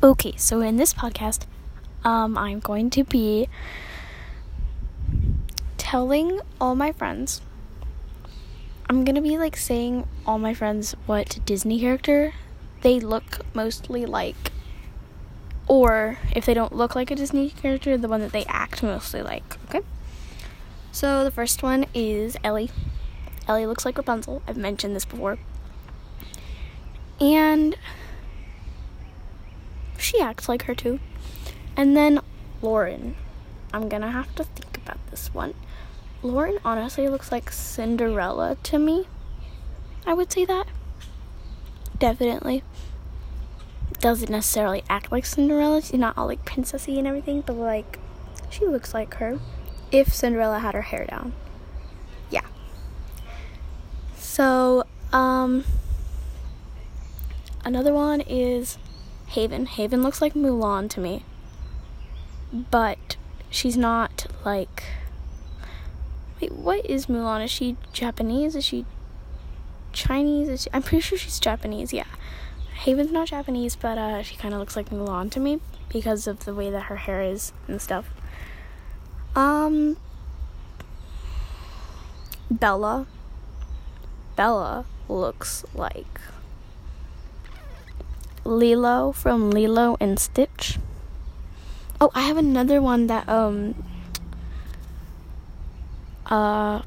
Okay, so in this podcast, um, I'm going to be telling all my friends. I'm gonna be like saying all my friends what Disney character they look mostly like, or if they don't look like a Disney character, the one that they act mostly like. Okay. So the first one is Ellie. Ellie looks like Rapunzel. I've mentioned this before. And she acts like her too. And then Lauren. I'm gonna have to think about this one. Lauren honestly looks like Cinderella to me. I would say that. Definitely. Doesn't necessarily act like Cinderella. She's not all like princessy and everything, but like she looks like her if Cinderella had her hair down. Yeah. So, um another one is Haven. Haven looks like Mulan to me. But she's not like. Wait, what is Mulan? Is she Japanese? Is she Chinese? Is she... I'm pretty sure she's Japanese, yeah. Haven's not Japanese, but uh, she kind of looks like Mulan to me because of the way that her hair is and stuff. Um, Bella. Bella looks like Lilo from Lilo and Stitch. Oh, I have another one that um uh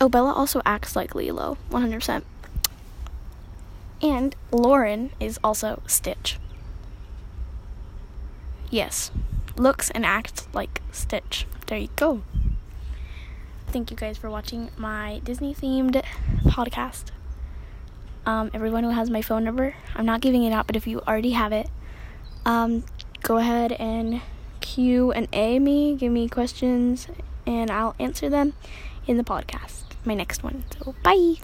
Oh, Bella also acts like Lilo, 100%. And Lauren is also Stitch. Yes. Looks and acts like Stitch. There you go. Thank you guys for watching my Disney themed podcast um, everyone who has my phone number. I'm not giving it out, but if you already have it, um, go ahead and Q and A me, give me questions, and I'll answer them in the podcast, my next one. So, bye.